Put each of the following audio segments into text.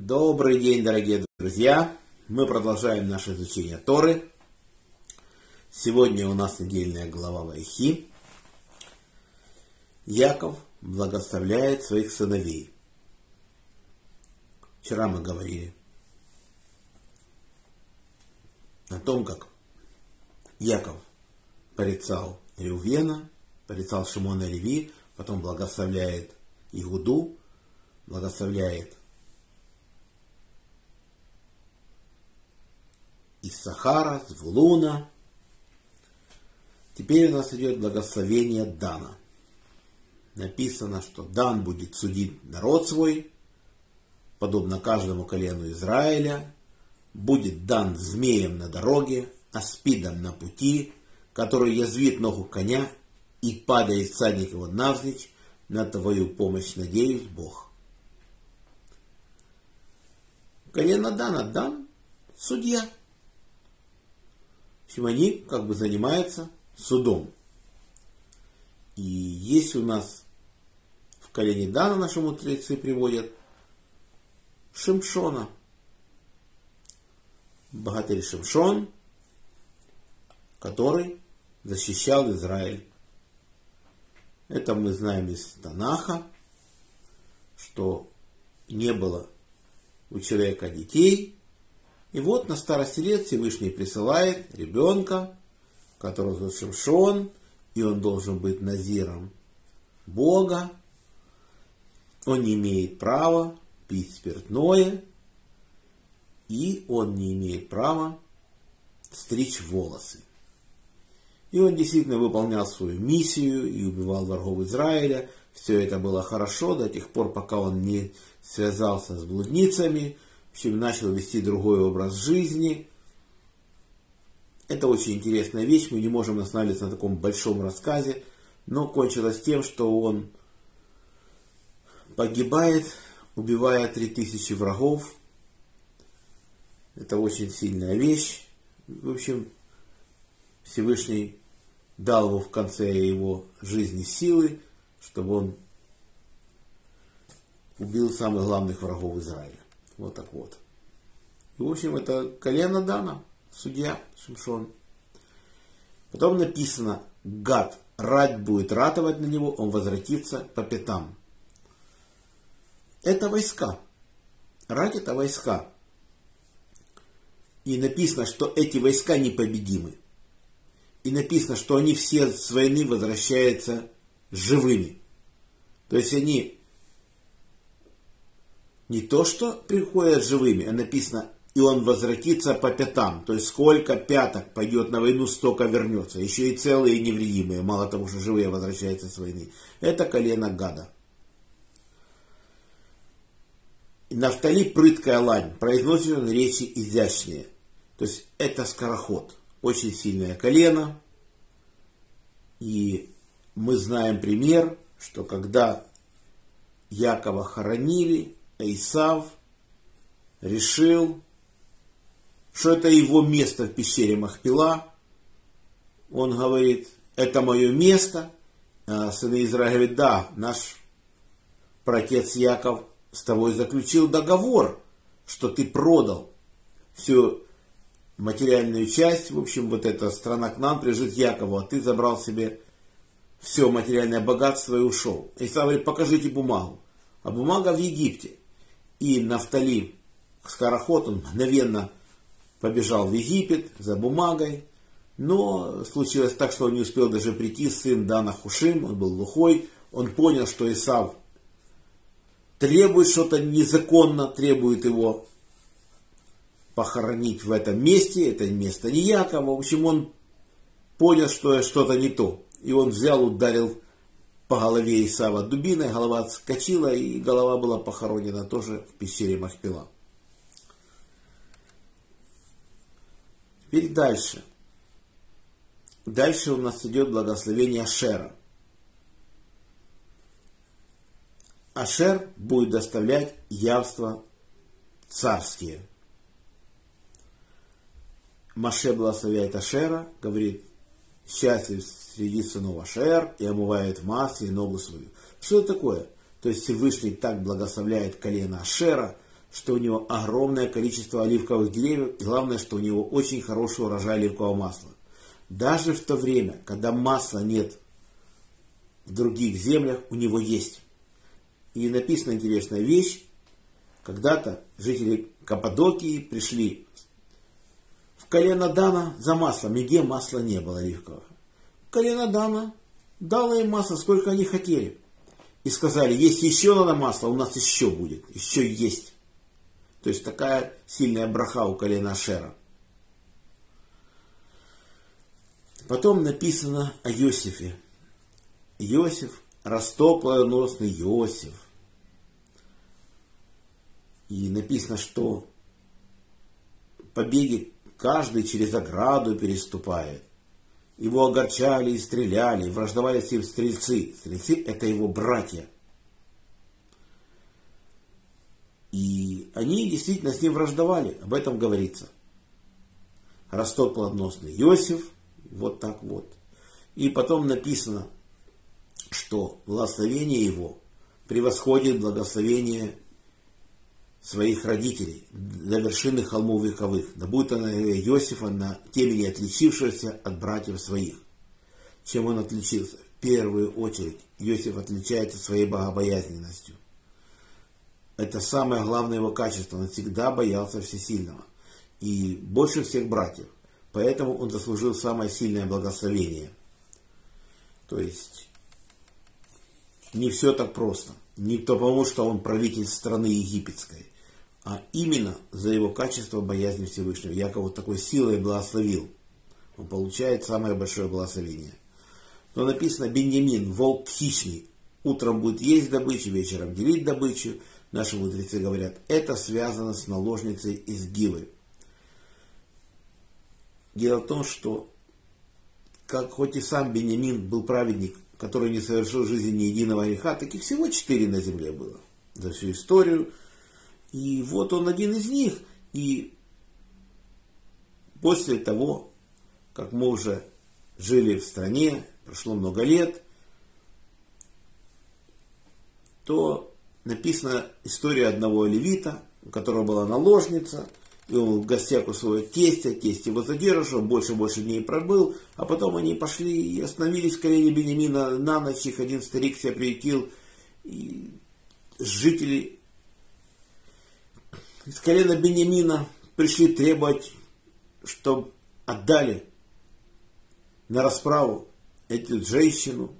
Добрый день, дорогие друзья! Мы продолжаем наше изучение Торы. Сегодня у нас недельная глава Вайхи. Яков благословляет своих сыновей. Вчера мы говорили о том, как Яков порицал Реувена, порицал Шимона Леви, потом благословляет Игуду, благословляет из Сахара, Звулуна. Теперь у нас идет благословение Дана. Написано, что Дан будет судить народ свой, подобно каждому колену Израиля, будет дан змеем на дороге, аспидом на пути, который язвит ногу коня и падает всадник его навзничь, на твою помощь надеюсь, Бог. Колено Дана, Дан, судья. Общем, они как бы занимаются судом. И есть у нас в колене Дана наши мудрецы приводят Шимшона. Богатырь Шимшон, который защищал Израиль. Это мы знаем из Танаха, что не было у человека детей, и вот на старости лет Всевышний присылает ребенка, которого зовут Шимшон, и он должен быть назиром Бога. Он не имеет права пить спиртное, и он не имеет права стричь волосы. И он действительно выполнял свою миссию и убивал врагов Израиля. Все это было хорошо до тех пор, пока он не связался с блудницами – начал вести другой образ жизни. Это очень интересная вещь, мы не можем останавливаться на таком большом рассказе, но кончилось тем, что он погибает, убивая три тысячи врагов. Это очень сильная вещь. В общем, Всевышний дал ему в конце его жизни силы, чтобы он убил самых главных врагов Израиля. Вот так вот. И, в общем, это колено Дана, судья Шимшон. Потом написано, гад, рать будет ратовать на него, он возвратится по пятам. Это войска. Рать это войска. И написано, что эти войска непобедимы. И написано, что они все с войны возвращаются живыми. То есть они не то, что приходят живыми, а написано, и он возвратится по пятам. То есть сколько пяток пойдет на войну, столько вернется. Еще и целые и невредимые. Мало того, что живые возвращаются с войны. Это колено гада. Нафтали прыткая лань. Произносит он речи изящные. То есть это скороход. Очень сильное колено. И мы знаем пример, что когда Якова хоронили, Исав решил, что это его место в пещере Махпила. Он говорит, это мое место. А сын Израиля говорит, да, наш протец Яков с тобой заключил договор, что ты продал всю материальную часть, в общем, вот эта страна к нам прижит Якову, а ты забрал себе все материальное богатство и ушел. Исав говорит, покажите бумагу. А бумага в Египте и Нафтали скороход, он мгновенно побежал в Египет за бумагой, но случилось так, что он не успел даже прийти, сын Дана Хушим, он был глухой, он понял, что Исав требует что-то незаконно, требует его похоронить в этом месте, это место не Якова, в общем, он понял, что что-то не то. И он взял, ударил по голове Исава дубиной, голова отскочила, и голова была похоронена тоже в пещере Махпила. Теперь дальше. Дальше у нас идет благословение Ашера. Ашер будет доставлять явства царские. Маше благословляет Ашера, говорит, счастлив среди сынов Ашер и омывает масле ногу свою. Что это такое? То есть Всевышний так благословляет колено Ашера, что у него огромное количество оливковых деревьев, и главное, что у него очень хороший урожай оливкового масла. Даже в то время, когда масла нет в других землях, у него есть. И написана интересная вещь. Когда-то жители Каппадокии пришли колено Дана за маслом, нигде масла не было оливкового. Колено Дана дало им масло, сколько они хотели. И сказали, если еще надо масло, у нас еще будет, еще есть. То есть такая сильная браха у колена Ашера. Потом написано о Иосифе. Иосиф, растоплоносный Иосиф. И написано, что побеги каждый через ограду переступает. Его огорчали и стреляли, враждовали с ним стрельцы. Стрельцы – это его братья. И они действительно с ним враждовали, об этом говорится. Росток плодносный Иосиф – вот так вот. И потом написано, что благословение его превосходит благословение своих родителей до вершины холмов вековых. Да будет она Иосифа на темени отличившегося от братьев своих. Чем он отличился? В первую очередь Иосиф отличается своей богобоязненностью. Это самое главное его качество. Он всегда боялся всесильного. И больше всех братьев. Поэтому он заслужил самое сильное благословение. То есть, не все так просто. Не потому, что он правитель страны египетской, а именно за его качество боязни Всевышнего. Яков вот такой силой благословил. Он получает самое большое благословение. Но написано Беньямин, волк хищный. Утром будет есть добычу, вечером делить добычу. Наши мудрецы говорят, это связано с наложницей из Гивы. Дело в том, что как хоть и сам Бенемин был праведник, который не совершил в жизни ни единого греха, таких всего четыре на земле было за всю историю. И вот он один из них. И после того, как мы уже жили в стране, прошло много лет, то написана история одного левита, у которого была наложница – в гостях у своего тестя, тесть его задержал, больше и больше дней пробыл, а потом они пошли и остановились в колене Бенемина на ночь, их один старик себя приютил, и жители из колена Бенемина пришли требовать, чтобы отдали на расправу эту женщину,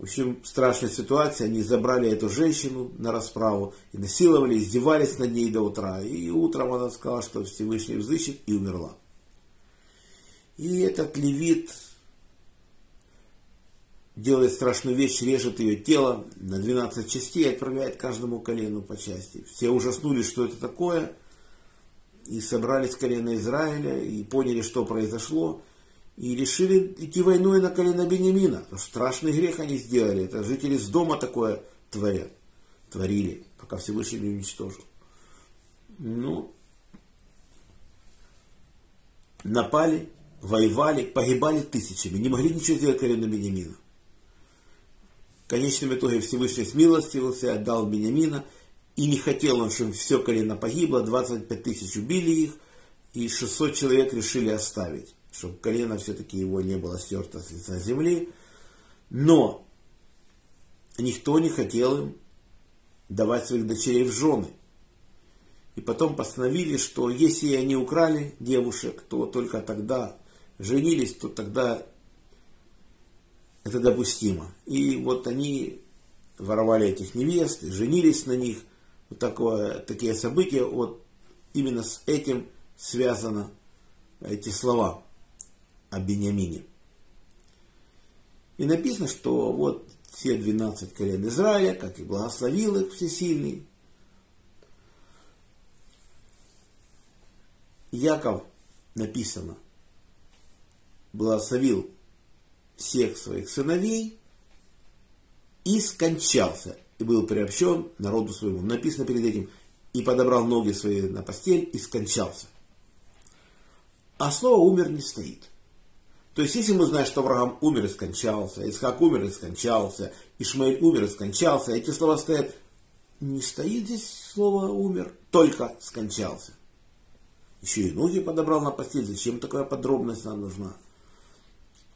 в общем, страшная ситуация. Они забрали эту женщину на расправу и насиловали, издевались над ней до утра. И утром она сказала, что Всевышний взыщет и умерла. И этот левит делает страшную вещь, режет ее тело на 12 частей и отправляет каждому колену по части. Все ужаснулись, что это такое, и собрались колено Израиля, и поняли, что произошло и решили идти войной на колено Бенемина. Страшный грех они сделали. Это жители с дома такое творят. Творили, пока Всевышний не уничтожил. Ну, напали, воевали, погибали тысячами. Не могли ничего сделать колено Бенемина. В конечном итоге Всевышний смилостивился, отдал Бенемина. И не хотел он, чтобы все колено погибло. 25 тысяч убили их. И 600 человек решили оставить чтобы колено все-таки его не было стерто с лица земли. Но никто не хотел им давать своих дочерей в жены. И потом постановили, что если они украли девушек, то только тогда женились, то тогда это допустимо. И вот они воровали этих невест, женились на них. Вот такое, такие события, вот именно с этим связаны эти слова о Бениамине. И написано, что вот все 12 колен Израиля, как и благословил их всесильный. Яков, написано, благословил всех своих сыновей и скончался, и был приобщен народу своему. Написано перед этим, и подобрал ноги свои на постель и скончался. А слово умер не стоит. То есть, если мы знаем, что Авраам умер и скончался, Исхак умер и скончался, Ишмаэль умер и скончался, эти слова стоят, не стоит здесь слово умер, только скончался. Еще и ноги подобрал на постель. Зачем такая подробность нам нужна?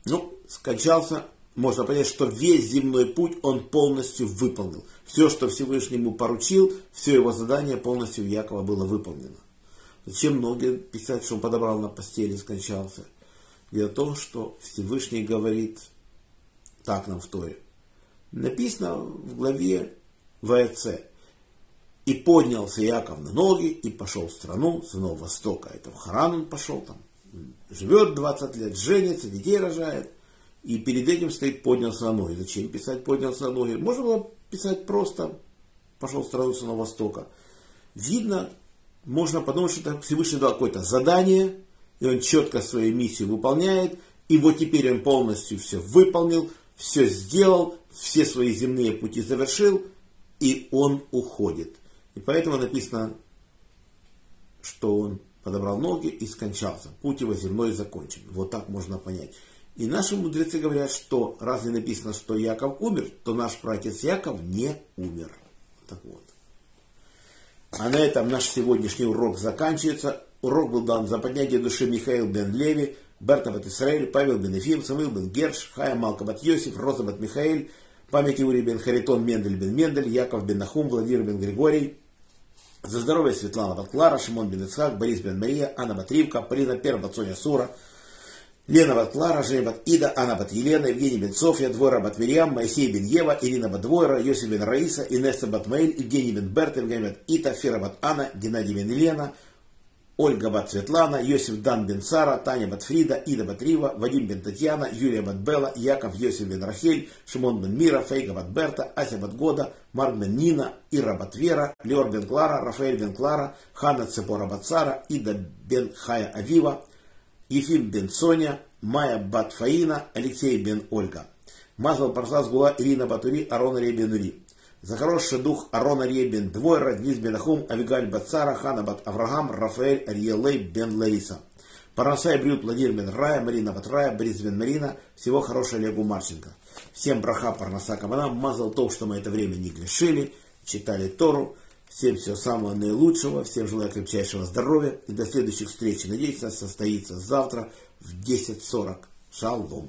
Ну, скончался, можно понять, что весь земной путь он полностью выполнил. Все, что Всевышний ему поручил, все его задание полностью у Якова было выполнено. Зачем ноги писать, что он подобрал на постели и скончался? Дело в том, что Всевышний говорит, так нам в Торе, написано в главе ВЦ, и поднялся Яков на ноги и пошел в страну сынов Востока. Это в Харан он пошел там. Живет 20 лет, женится, детей рожает. И перед этим стоит поднялся на ноги. Зачем писать поднялся на ноги? Можно было писать просто пошел в страну сынов Востока. Видно, можно подумать, что это Всевышний дал какое-то задание, и он четко свою миссию выполняет, и вот теперь он полностью все выполнил, все сделал, все свои земные пути завершил, и он уходит. И поэтому написано, что он подобрал ноги и скончался. Путь его земной закончен. Вот так можно понять. И наши мудрецы говорят, что раз не написано, что Яков умер, то наш праотец Яков не умер. Так вот. А на этом наш сегодняшний урок заканчивается. Урок был дан за поднятие души Михаил бен Леви, Берта бат Исраэль, Павел бен Ефим, Самуил бен Герш, Хая Малка бат Йосиф, Роза бат Михаил, память Иури бен Харитон, Мендель бен Мендель, Яков бен Нахум, Владимир бен Григорий, за здоровье Светлана Батклара, Шимон бен Ицхак, Борис бен Мария, Анна Батривка, Полина Пер, Бацоня Сура, Лена бат Клара, Женя бат Ида, Анна бат Елена, Евгений бен Софья, Двойра бат Мирьям, Моисей бен Ева, Ирина бат Двойра, Йосиф бен Раиса, Инесса бат Маэль, Евгений бен Берт, Евгений бат Ита, Фера бат Анна, Геннадий бен Елена, Ольга бат Светлана, Йосиф Дан бен Сара, Таня бат Фрида, Ида бат Рива, Вадим бен Татьяна, Юлия бат Бела, Яков Йосиф бен Рахель, Шимон бен Мира, Фейга бат Берта, Ася бат Года, Марк бен Нина, Ира бат Вера, Леор бен Клара, Рафаэль бен Клара, Хана Цепора бат Сара, Ида бен Хая Авива, Ефим бен Соня, Майя бат Фаина, Алексей бен Ольга. Мазал Парсас Гула, Ирина Батури, Арона Ребенури. За хороший дух Арона Ребен Двойра, Дниз бен Ахум, Авигаль бат Сара, Хана бат Авраам, Рафаэль Ариелей бен Лариса. Парнасай Брют, Владимир бен Рая, Марина бат Рая, Борис бен Марина. Всего хорошего Олегу Марченко. Всем браха Парнаса Кабана. Мазал то, что мы это время не грешили, читали Тору. Всем всего самого наилучшего, всем желаю крепчайшего здоровья и до следующих встреч. Надеюсь, нас состоится завтра в 10.40. Шалом.